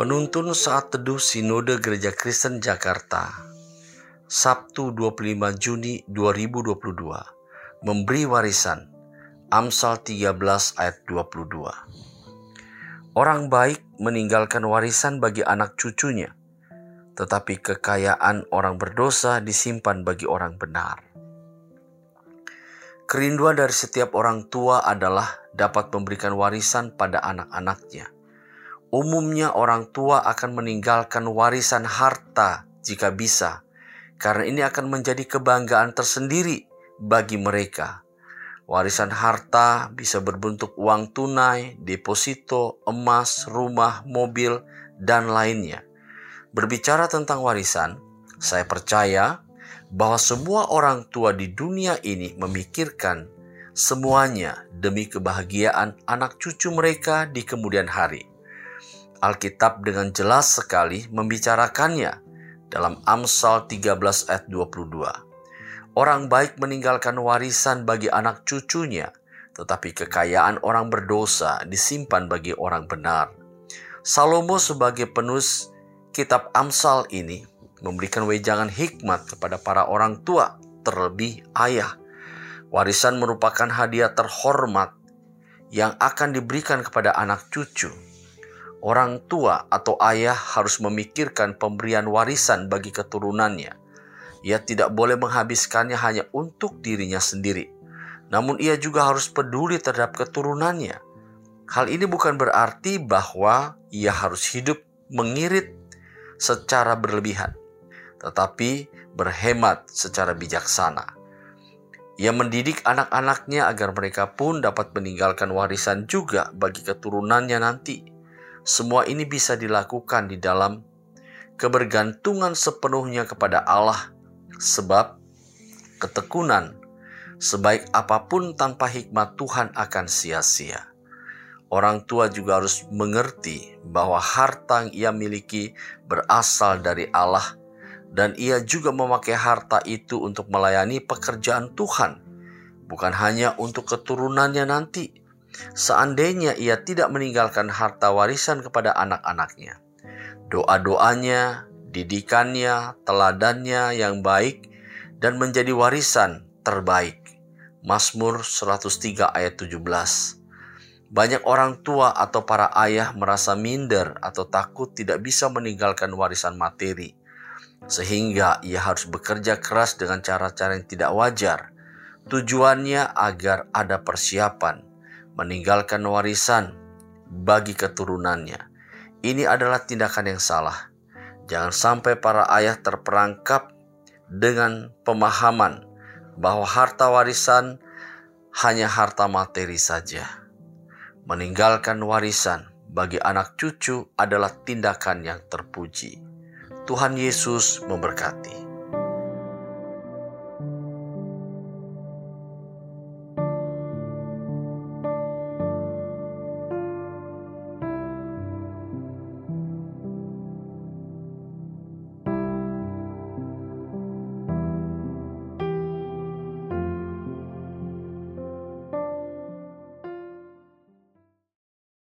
Penuntun saat teduh Sinode Gereja Kristen Jakarta Sabtu 25 Juni 2022 Memberi warisan Amsal 13 ayat 22 Orang baik meninggalkan warisan bagi anak cucunya tetapi kekayaan orang berdosa disimpan bagi orang benar. Kerinduan dari setiap orang tua adalah dapat memberikan warisan pada anak-anaknya. Umumnya orang tua akan meninggalkan warisan harta jika bisa, karena ini akan menjadi kebanggaan tersendiri bagi mereka. Warisan harta bisa berbentuk uang tunai, deposito, emas, rumah, mobil, dan lainnya. Berbicara tentang warisan, saya percaya bahwa semua orang tua di dunia ini memikirkan semuanya demi kebahagiaan anak cucu mereka di kemudian hari. Alkitab dengan jelas sekali membicarakannya dalam Amsal 13 ayat 22. Orang baik meninggalkan warisan bagi anak cucunya, tetapi kekayaan orang berdosa disimpan bagi orang benar. Salomo sebagai penulis kitab Amsal ini memberikan wejangan hikmat kepada para orang tua, terlebih ayah. Warisan merupakan hadiah terhormat yang akan diberikan kepada anak cucu. Orang tua atau ayah harus memikirkan pemberian warisan bagi keturunannya. Ia tidak boleh menghabiskannya hanya untuk dirinya sendiri, namun ia juga harus peduli terhadap keturunannya. Hal ini bukan berarti bahwa ia harus hidup mengirit secara berlebihan tetapi berhemat secara bijaksana. Ia mendidik anak-anaknya agar mereka pun dapat meninggalkan warisan juga bagi keturunannya nanti. Semua ini bisa dilakukan di dalam kebergantungan sepenuhnya kepada Allah, sebab ketekunan sebaik apa pun tanpa hikmat Tuhan akan sia-sia. Orang tua juga harus mengerti bahwa harta yang ia miliki berasal dari Allah dan ia juga memakai harta itu untuk melayani pekerjaan Tuhan, bukan hanya untuk keturunannya nanti. Seandainya ia tidak meninggalkan harta warisan kepada anak-anaknya, doa-doanya, didikannya, teladannya yang baik, dan menjadi warisan terbaik. Mazmur 103 ayat 17 banyak orang tua atau para ayah merasa minder atau takut tidak bisa meninggalkan warisan materi sehingga ia harus bekerja keras dengan cara-cara yang tidak wajar. Tujuannya agar ada persiapan meninggalkan warisan bagi keturunannya. Ini adalah tindakan yang salah. Jangan sampai para ayah terperangkap dengan pemahaman bahwa harta warisan hanya harta materi saja. Meninggalkan warisan bagi anak cucu adalah tindakan yang terpuji. Tuhan Yesus memberkati.